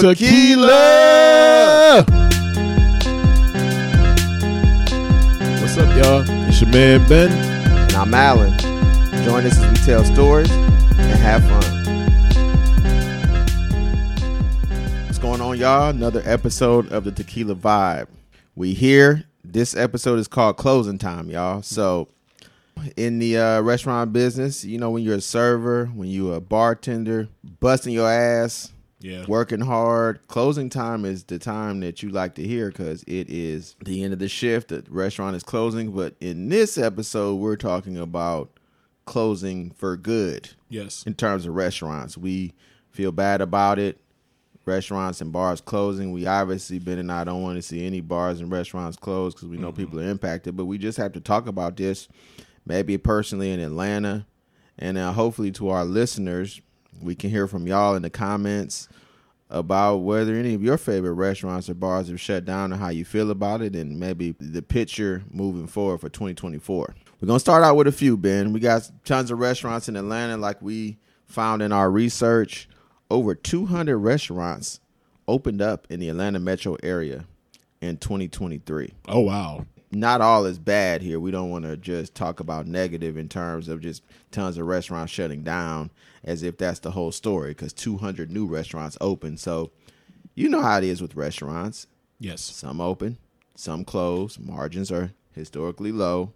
Tequila. What's up, y'all? It's your man Ben. And I'm Alan. Join us as we tell stories and have fun. What's going on, y'all? Another episode of the Tequila Vibe. We here. This episode is called Closing Time, y'all. So, in the uh, restaurant business, you know, when you're a server, when you're a bartender, busting your ass, Yeah. working hard. Closing time is the time that you like to hear because it is the end of the shift. The restaurant is closing. But in this episode, we're talking about closing for good Yes. in terms of restaurants. We feel bad about it. Restaurants and bars closing. We obviously been and I don't want to see any bars and restaurants closed because we know people are impacted. But we just have to talk about this, maybe personally in Atlanta, and uh, hopefully to our listeners, we can hear from y'all in the comments about whether any of your favorite restaurants or bars have shut down and how you feel about it, and maybe the picture moving forward for 2024. We're gonna start out with a few, Ben. We got tons of restaurants in Atlanta, like we found in our research. Over 200 restaurants opened up in the Atlanta metro area in 2023 Oh wow. Not all is bad here. We don't want to just talk about negative in terms of just tons of restaurants shutting down as if that's the whole story because 200 new restaurants open. So you know how it is with restaurants. Yes. Some open, some close. Margins are historically low.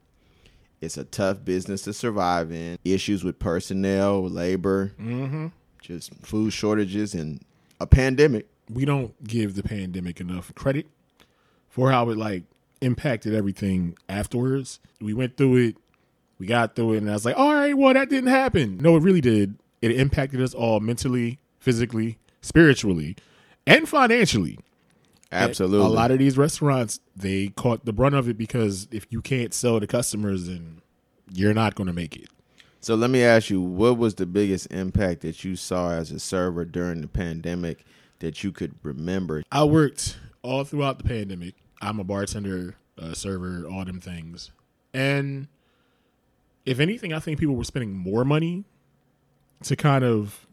It's a tough business to survive in. Issues with personnel, labor, Mm-hmm. just food shortages, and a pandemic. We don't give the pandemic enough credit for how it like impacted everything afterwards. We went through it, we got through it, and I was like, all right, well, that didn't happen. No, it really did. It impacted us all mentally, physically, spiritually, and financially. Absolutely. A lot of these restaurants, they caught the brunt of it because if you can't sell to customers, then you're not going to make it. So let me ask you, what was the biggest impact that you saw as a server during the pandemic that you could remember? I worked all throughout the pandemic. I'm a bartender, a server, all them things. And if anything, I think people were spending more money to kind of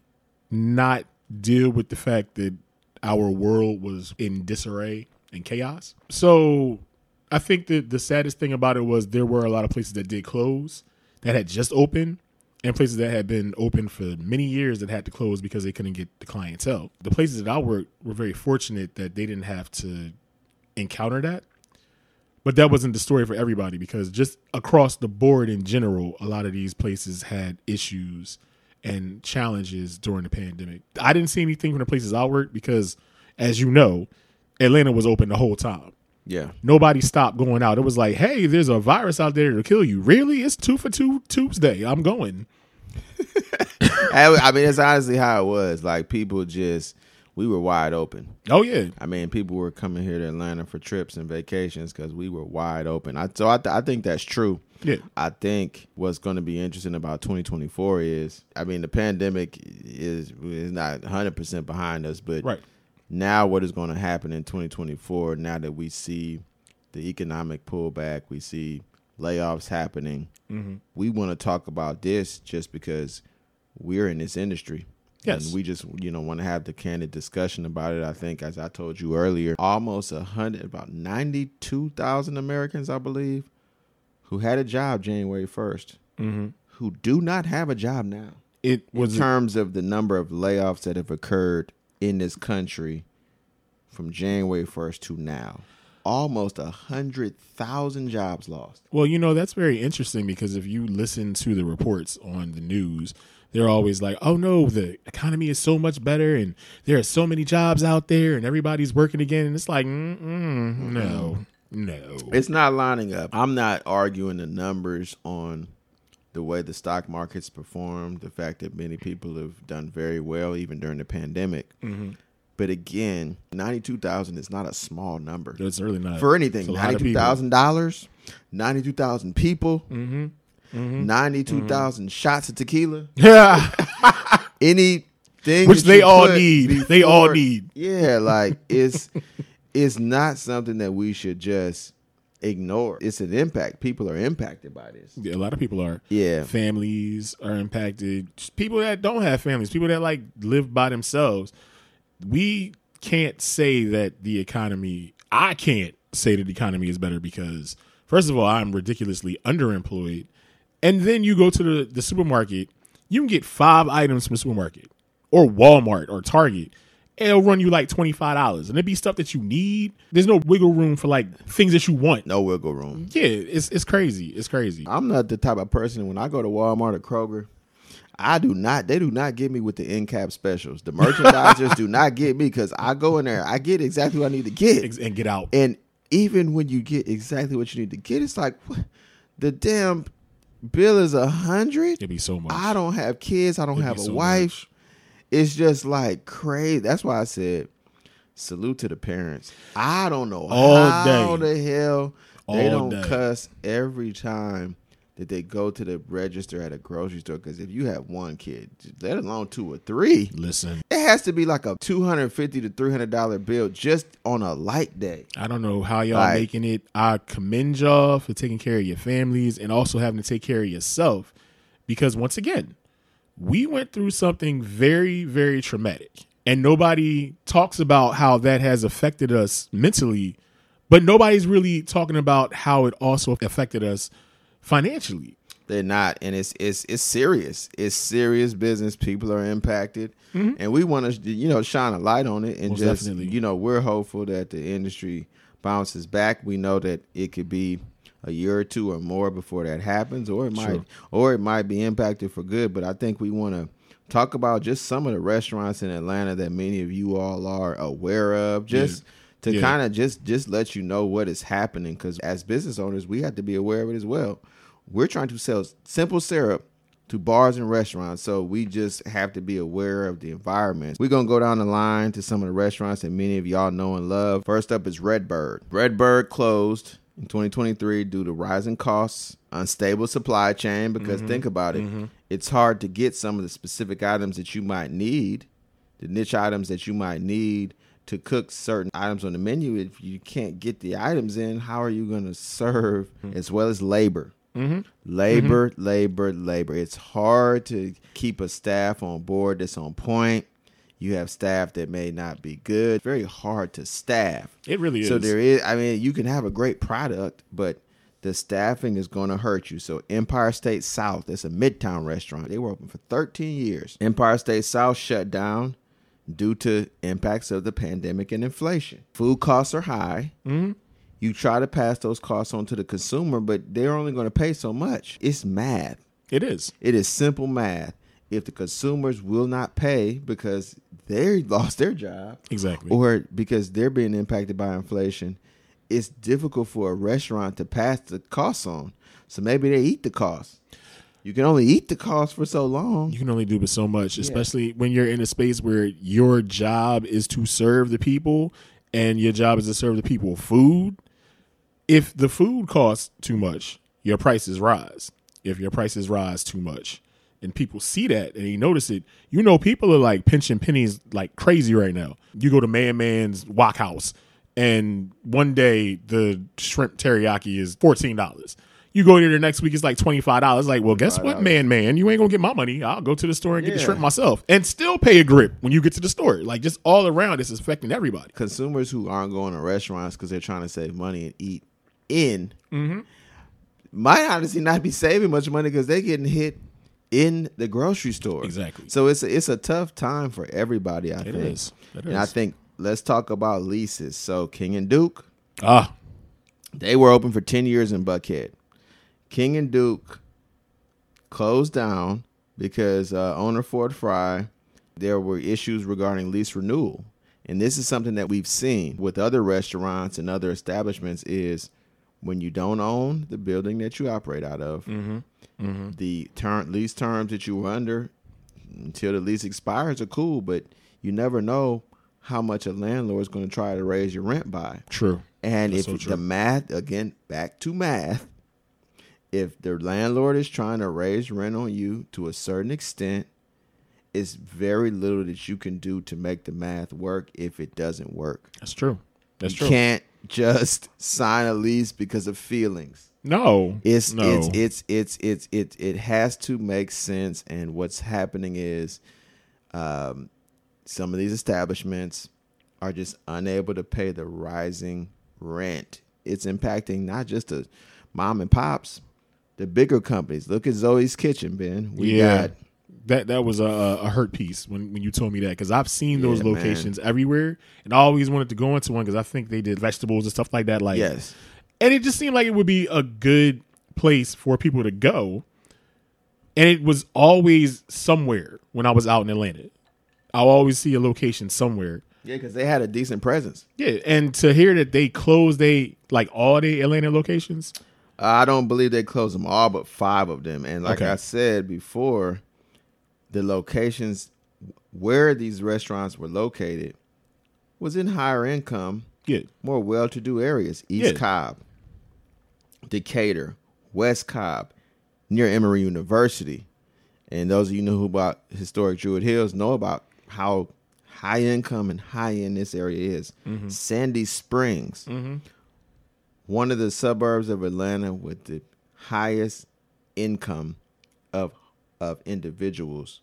not deal with the fact that our world was in disarray and chaos. So I think that the saddest thing about it was there were a lot of places that did close that had just opened and places that had been open for many years that had to close because they couldn't get the clientele. The places that I worked were very fortunate that they didn't have to encounter that. But that wasn't the story for everybody because just across the board in general, a lot of these places had issues and challenges during the pandemic. I didn't see anything from the places I worked because, as you know, Atlanta was open the whole time. Yeah. Nobody stopped going out. It was like, hey, there's a virus out there to kill you. Really? It's two for two Tuesday. I'm going. I I mean, it's honestly how it was. Like people just, we were wide open. Oh yeah. I mean, people were coming here to Atlanta for trips and vacations because we were wide open. I, so I, th- I think that's true. Yeah. I think what's going to be interesting about 2024 is, I mean, the pandemic is is not 100 percent behind us, but Right. now what is going to happen in 2024? Now that we see the economic pullback, we see layoffs happening. Mm-hmm. We want to talk about this just because we're in this industry. Yes. And we just, you know, want to have the candid discussion about it. I think, as I told you earlier, almost a hundred, about ninety-two thousand Americans, I believe, who had a job January 1st Mm-hmm. who do not have a job now. It In was terms of the number of layoffs that have occurred in this country from January 1st to now, almost a hundred thousand jobs lost. Well, you know, that's very interesting because if you listen to the reports on the news, they're always like, oh no, the economy is so much better and there are so many jobs out there and everybody's working again. And it's like, mm-mm, no, no. It's not lining up. I'm not arguing the numbers on the way the stock markets performed, the fact that many people have done very well even during the pandemic. Mm-hmm. But again, ninety-two thousand is not a small number It's really not. for anything. Ninety-two thousand a lot of Ninety-two people. thousand dollars, ninety-two thousand people, Mm-hmm. ninety-two thousand shots of tequila. Yeah. Anything Which they all need. They all need. Yeah, like it's it's not something that we should just ignore. It's an impact. People are impacted by this. Yeah, a lot of people are. Yeah. Families are impacted. People that don't have families, people that like live by themselves. We can't say that the economy. I can't say that the economy is better because first of all, I'm ridiculously underemployed, and then you go to the the supermarket, you can get five items from the supermarket or Walmart or Target. It'll run you like twenty five dollars, and it'd be stuff that you need. There's no wiggle room for like things that you want. No wiggle room. Yeah, it's it's crazy. It's crazy. I'm not the type of person when I go to Walmart or Kroger, I do not. They do not get me with the end cap specials. The merchandisers do not get me because I go in there, I get exactly what I need to get, and get out. and even when you get exactly what you need to get, it's like what? the damn bill is a hundred. It'd be so much. I don't have kids. I don't It'd have a so wife. much. It's just like crazy. That's why I said salute to the parents. I don't know All how day. the hell they All don't day. cuss every time that they go to the register at a grocery store. Because if you have one kid, let alone two or three, Listen, it has to be like a two hundred fifty to three hundred dollar bill just on a light day. I don't know how y'all Like- making it. I commend y'all for taking care of your families and also having to take care of yourself. Because once again, we went through something very, very traumatic. And nobody talks about how that has affected us mentally, but nobody's really talking about how it also affected us financially. They're not, and it's it's it's serious. It's serious business. People are impacted, and we want to you know shine a light on it, and Mm-hmm. Most just definitely. you know we're hopeful that the industry bounces back. We know that it could be a year or two or more before that happens, or it might Sure. or it might be impacted for good. But I think we want to talk about just some of the restaurants in Atlanta that many of you all are aware of, just. To Yeah. kind of just just let you know what is happening, because as business owners, we have to be aware of it as well. We're trying to sell simple syrup to bars and restaurants, so we just have to be aware of the environment. We're gonna go down the line to some of the restaurants that many of y'all know and love. First up is Redbird. Redbird closed in 2023 due to rising costs, unstable supply chain. Because mm-hmm. think about it, mm-hmm. it's hard to get some of the specific items that you might need, the niche items that you might need to cook certain items on the menu. If you can't get the items in, how are you going to serve mm-hmm. as well as labor? Mm-hmm. Labor, mm-hmm. labor, labor. It's hard to keep a staff on board that's on point. You have staff that may not be good. Very hard to staff. It really is. So there is. I mean, you can have a great product, but the staffing is going to hurt you. So Empire State South, that's a Midtown restaurant. They were open for 13 years. Empire State South shut down due to impacts of the pandemic and inflation. Food costs are high. Mm-hmm. You try to pass those costs on to the consumer, but they're only going to pay so much. It's math. It is. It is simple math. If the consumers will not pay because they lost their job, Exactly. or because they're being impacted by inflation, it's difficult for a restaurant to pass the costs on. So maybe they eat the cost. You can only eat the cost for so long. you can only do but so much, especially when you're in a space where your job is to serve the people and your job is to serve the people food. If the food costs too much, your prices rise. If your prices rise too much, and people see that and they notice it, you know people are like pinching pennies like crazy right now. You go to Man Man's Wok House, and one day the shrimp teriyaki is fourteen dollars. You go there the next week, it's like twenty five dollars. Like, well, guess what, $25. man, man, you ain't gonna get my money. I'll go to the store and get the Yeah. shrimp myself, and still pay a grip when you get to the store. Like, just all around, it's affecting everybody. Consumers who aren't going to restaurants because they're trying to save money and eat in might honestly not be saving much money because they're getting hit in the grocery store. Exactly. So it's a, it's a tough time for everybody. I It think. is. It And I think let's talk about leases. So King and Duke. Ah, They were open for 10 years in Buckhead. King and Duke closed down because uh, owner Ford Fry, there were issues regarding lease renewal. And this is something that we've seen with other restaurants and other establishments is when you don't own the building that you operate out of, mm-hmm. Mm-hmm. the term, lease terms that you were under until the lease expires are cool, but you never know how much a landlord is going to try to raise your rent by. true. And That's if so true. the math again, back to math, if the landlord is trying to raise rent on you to a certain extent, it's very little that you can do to make the math work if it doesn't work. That's true. That's you true. can't just sign a lease because of feelings. No, It's no. it's it's it's it's it it has to make sense. And what's happening is, um, some of these establishments are just unable to pay the rising rent. It's impacting not just the mom and pops, the bigger companies. Look at Zoe's Kitchen, Ben. We Yeah. got That that was a, a hurt piece when, when you told me that because I've seen those Yeah, man. locations everywhere and I always wanted to go into one because I think they did vegetables and stuff like that. Like, yes, and it just seemed like it would be a good place for people to go. And it was always somewhere when I was out in Atlanta. I'll always see a location somewhere. yeah, because they had a decent presence. Yeah, and to hear that they closed they like all the Atlanta locations, I don't believe they closed them all, but five of them. And like Okay. I said before, the locations where these restaurants were located was in higher income, yeah, more well-to-do areas. East Yeah. Cobb, Decatur, West Cobb, near Emory University. And those of you know who about historic Druid Hills know about how high income and high end this area is. Mm-hmm. Sandy Springs, mm-hmm. one of the suburbs of Atlanta with the highest income of of individuals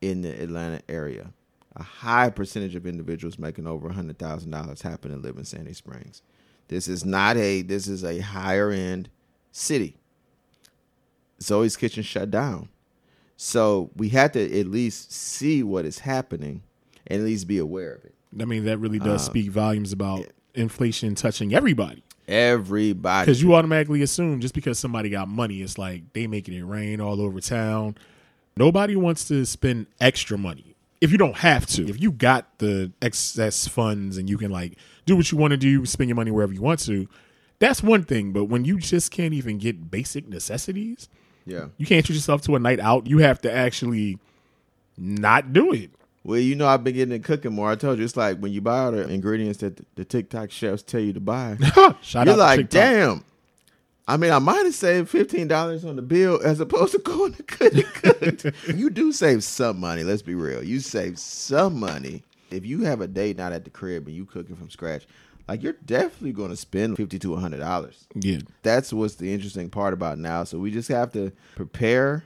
in the Atlanta area. A high percentage of individuals making over hundred thousand dollars happen to live in Sandy Springs. This is not a this is a higher end city. Zoe's Kitchen shut down. So we had to at least see what is happening and at least be aware of it. I mean that really does Uh, speak volumes about inflation touching everybody. Everybody Because you automatically assume just because somebody got money, it's like they making it rain all over town. Nobody wants to spend extra money if you don't have to. If you got the excess funds and you can like do what you want to do, spend your money wherever you want to, that's one thing. But when you just can't even get basic necessities, Yeah. you can't treat yourself to a night out. You have to actually not do it. Well, you know, I've been getting into cooking more. I told you, it's like when you buy all the ingredients that the, the TikTok chefs tell you to buy. Shout you're like, damn. I mean, I might have saved fifteen dollars on the bill as opposed to going to cook. you do save some money. Let's be real. You save some money if you have a date night at the crib and you cooking from scratch. Like you're definitely going to spend fifty to hundred dollars. Yeah. That's what's the interesting part about now. So we just have to prepare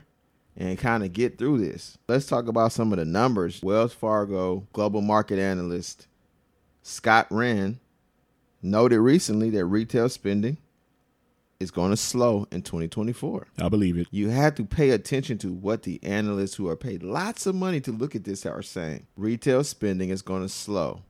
and kind of get through this. Let's talk about some of the numbers. Wells Fargo global market analyst Scott Wren noted recently that retail spending is going to slow in 2024. I believe it. You have to pay attention to what the analysts who are paid lots of money to look at this are saying. Retail spending is going to slow.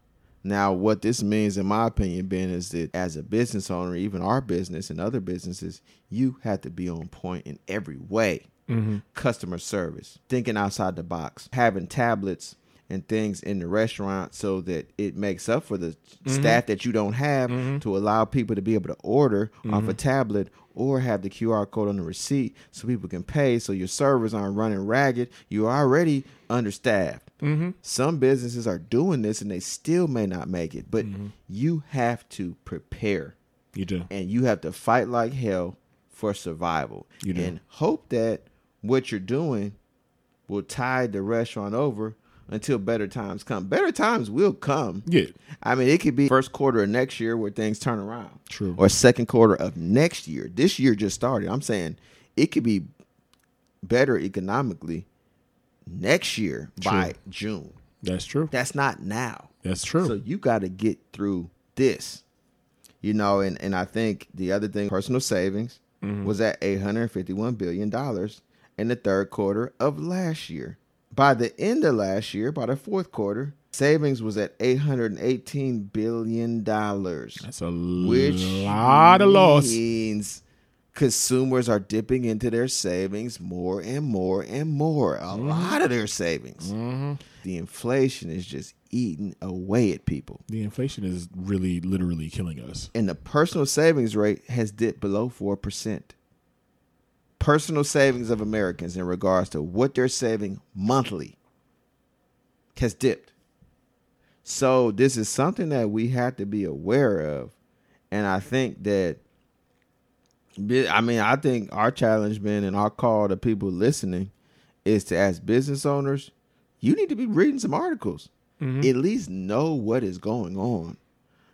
Now, what this means, in my opinion, Ben, is that as a business owner, even our business and other businesses, you have to be on point in every way. Mm-hmm. Customer service, thinking outside the box, having tablets and things in the restaurant so that it makes up for the mm-hmm. staff that you don't have mm-hmm. to allow people to be able to order off a tablet or have the QR code on the receipt so people can pay so your servers aren't running ragged. You're already understaffed. Some businesses are doing this and they still may not make it, but you have to prepare You do. and you have to fight like hell for survival You do. and hope that what you're doing will tide the restaurant over until better times come. Better times will come. Yeah. I mean, it could be first quarter of next year where things turn around. True. Or second quarter of next year. This year just started. I'm saying it could be better economically next year by June. That's true. That's not now. That's true. So you got to get through this, you know. And and I think the other thing, personal savings, mm-hmm. was at eight hundred fifty-one billion dollars in the third quarter of last year. By the end of last year, by the fourth quarter, savings was at eight hundred eighteen billion dollars, That's a which lot of loss. means consumers are dipping into their savings more and more and more. A mm-hmm. lot of their savings. Mm-hmm. The inflation is just eating away at people. The inflation is really, literally killing us. And the personal savings rate has dipped below 4%. Personal savings of Americans in regards to what they're saving monthly has dipped. So, this is something that we have to be aware of. And I think that, I mean, I think our challenge, Ben, and our call to people listening is to, as business owners, you need to be reading some articles. Mm-hmm. At least know what is going on.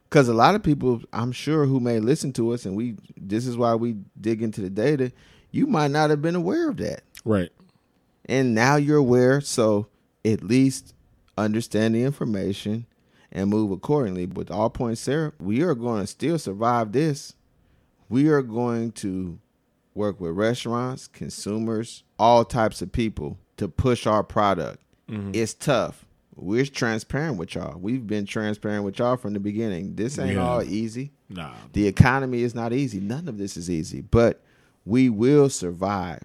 Because a lot of people, I'm sure, who may listen to us, and we, this is why we dig into the data, you might not have been aware of that. Right. And now you're aware, so at least understand the information and move accordingly. With all point syrup, we are going to still survive this. We are going to work with restaurants, consumers, all types of people to push our product. Mm-hmm. It's tough. We're transparent with y'all. We've been transparent with y'all from the beginning. This ain't Yeah. all easy. Nah. The economy is not easy. None of this is easy, but we will survive.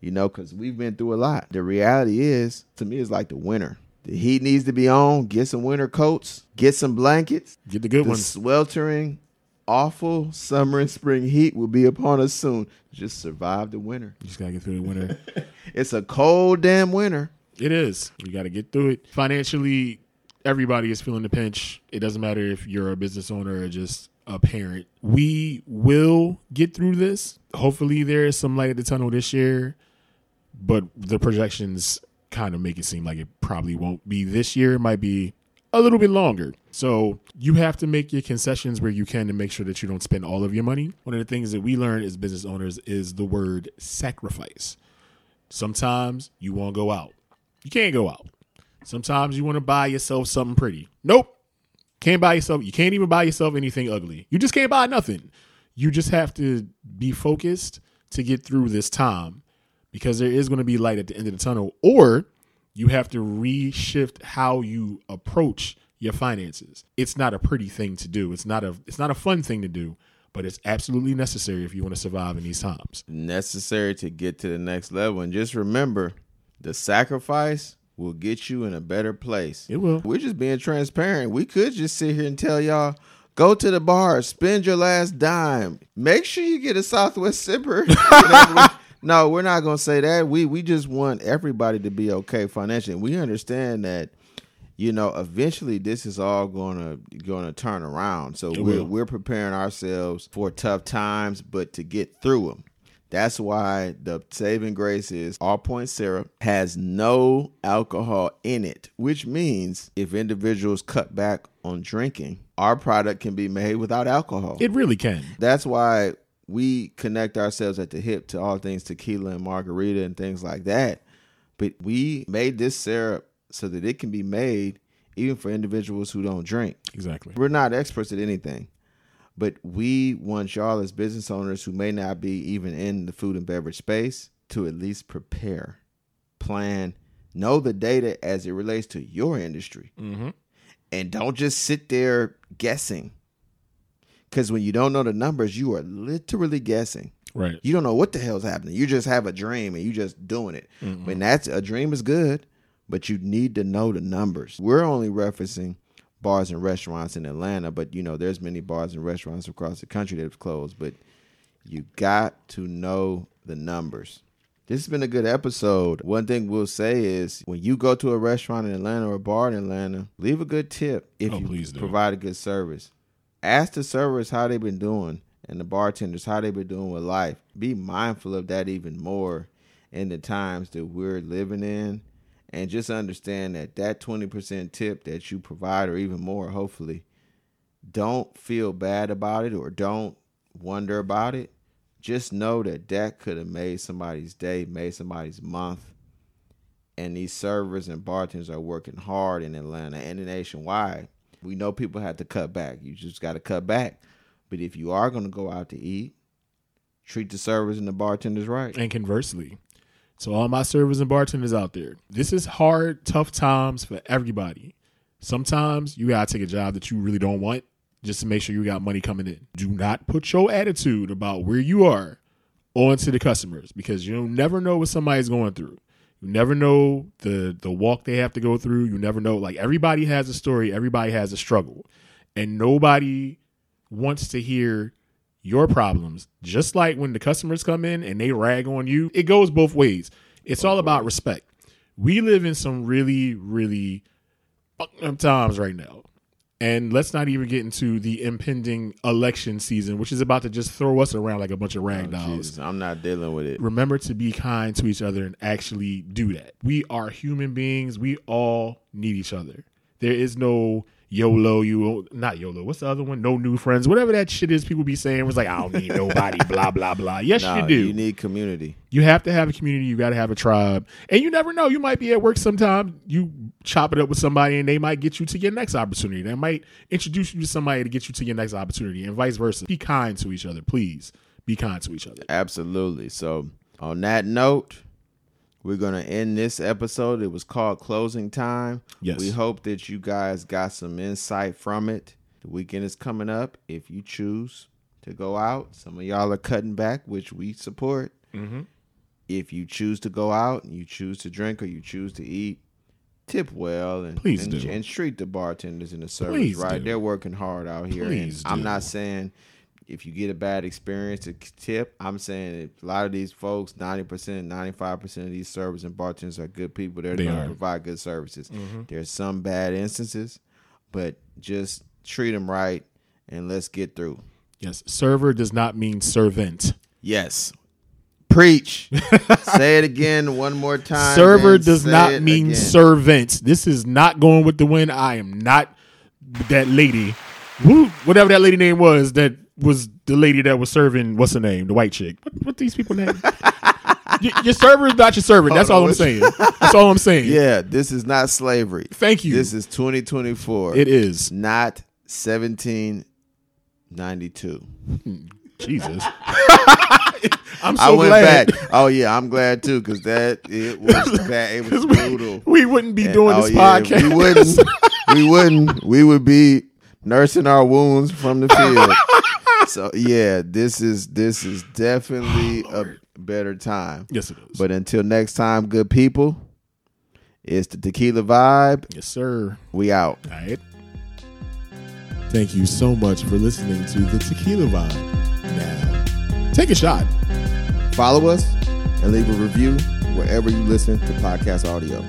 You know, because we've been through a lot. The reality is, to me, it's like the winter. The heat needs to be on. Get some winter coats. Get some blankets. Get the good the ones. sweltering, awful summer and spring heat will be upon us soon. Just survive the winter. You just gotta get through the winter. It's a cold damn winter. It is. You got to get through it. Financially, everybody is feeling the pinch. It doesn't matter if you're a business owner or just a parent. We will get through this. Hopefully, there is some light at the tunnel this year, but the projections kind of make it seem like it probably won't be this year. It might be a little bit longer. So you have to make your concessions where you can to make sure that you don't spend all of your money. One of the things that we learn as business owners is the word sacrifice. Sometimes you want to go out. You can't go out. Sometimes you want to buy yourself something pretty. Nope. Can't buy yourself. You can't even buy yourself anything ugly. You just can't buy nothing. You just have to be focused to get through this time because there is going to be light at the end of the tunnel or you have to reshift how you approach your finances. It's not a pretty thing to do. It's not a it's not a fun thing to do, but it's absolutely necessary if you want to survive in these times. Necessary to get to the next level. And just remember, the sacrifice will get you in a better place. It will. We're just being transparent. We could just sit here and tell y'all, go to the bar, spend your last dime. Make sure you get a Southwest sipper. no, we're not gonna say that. We we just want everybody to be okay financially. We understand that, you know, eventually this is all gonna gonna turn around. So It we're will. we're preparing ourselves for tough times, but to get through them. That's why the saving grace is all point syrup has no alcohol in it, which means if individuals cut back on drinking, our product can be made without alcohol. It really can. That's why we connect ourselves at the hip to all things tequila and margarita and things like that. But we made this syrup so that it can be made even for individuals who don't drink. Exactly. We're not experts at anything, but we want y'all as business owners who may not be even in the food and beverage space to at least prepare, plan, know the data as it relates to your industry, Mm-hmm. and don't just sit there guessing. Because when you don't know the numbers, you are literally guessing. Right. You don't know what the hell's happening. You just have a dream and you just doing it. Mm-hmm. And that's a dream is good, but you need to know the numbers. We're only referencing bars and restaurants in Atlanta, but you know there's many bars and restaurants across the country that have closed. But you got to know the numbers. This has been a good episode. One thing we'll say is when you go to a restaurant in Atlanta or a bar in Atlanta, leave a good tip if Oh, you provide a good service. Ask the servers how they've been doing and the bartenders how they've been doing with life. Be mindful of that even more in the times that we're living in. And just understand that that 20% tip that you provide, or even more, hopefully, don't feel bad about it or don't wonder about it. Just know that that could have made somebody's day, made somebody's month. And these servers and bartenders are working hard in Atlanta and nationwide. We know people have to cut back. You just got to cut back. But if you are going to go out to eat, treat the servers and the bartenders right. And conversely, to all my servers and bartenders out there, this is hard, tough times for everybody. Sometimes you gotta take a job that you really don't want just to make sure you got money coming in. Do not put your attitude about where you are onto the customers because you'll never know what somebody's going through. You never know the the walk they have to go through. You never know. Like everybody has a story, everybody has a struggle, and nobody wants to hear your problems. Just like when the customers come in and they rag on you, it goes both ways. It's all about respect. We live in some really, really fucked up times right now. And let's not even get into the impending election season, which is about to just throw us around like a bunch of rag oh, dolls. Oh, Jesus, I'm not dealing with it. Remember to be kind to each other and actually do that. We are human beings. We all need each other. There is no YOLO, you not YOLO. What's the other one? No new friends. Whatever that shit is, people be saying was like, I don't need nobody. blah blah blah. Yes, Nah, you do. You need community. You have to have a community. You got to have a tribe. And you never know. You might be at work sometime. You chop it up with somebody and they might get you to your next opportunity. They might introduce you to somebody to get you to your next opportunity and vice versa. Be kind to each other, please. Be kind to each other. Absolutely. So, on that note, we're going to end this episode. It was called Closing Time. Yes. We hope that you guys got some insight from it. The weekend is coming up. If you choose to go out, some of y'all are cutting back, which we support. Mm-hmm. If you choose to go out and you choose to drink or you choose to eat, tip well and Please and, do. and treat the bartenders and the servers Please right. do. They're working hard out here. Please and I'm not saying if you get a bad experience to tip. I'm saying a lot of these folks, 90%, 95% of these servers and bartenders are good people. They're They going to provide good services. Mm-hmm. There's some bad instances, but just treat them right and let's get through. Yes. Server does not mean servant. Yes. Preach. say it again one more time. Server does not mean again. servant. This is not going with the wind. I am not that lady. Who, whatever that lady name was, that was the lady that was serving. What's her name? The white chick. What, what these people name? your, your server is not your servant. That's all I'm saying. That's all I'm saying. Yeah, this is not slavery. Thank you. This is 2024. it is. not 1792. Hmm. Jesus. I'm so I went glad. back. Oh yeah, I'm glad too because that it was bad. It was brutal. We wouldn't be doing Oh, this yeah, podcast. We wouldn't. we wouldn't. We would be nursing our wounds from the field. So yeah, this is this is definitely oh, a better time. Yes, it is. But until next time, good people, it's the tequila vibe. yes, sir. We out. All right. Thank you so much for listening to the Tequila Vibe. Now, take a shot. Follow us and leave a review wherever you listen to podcast audio.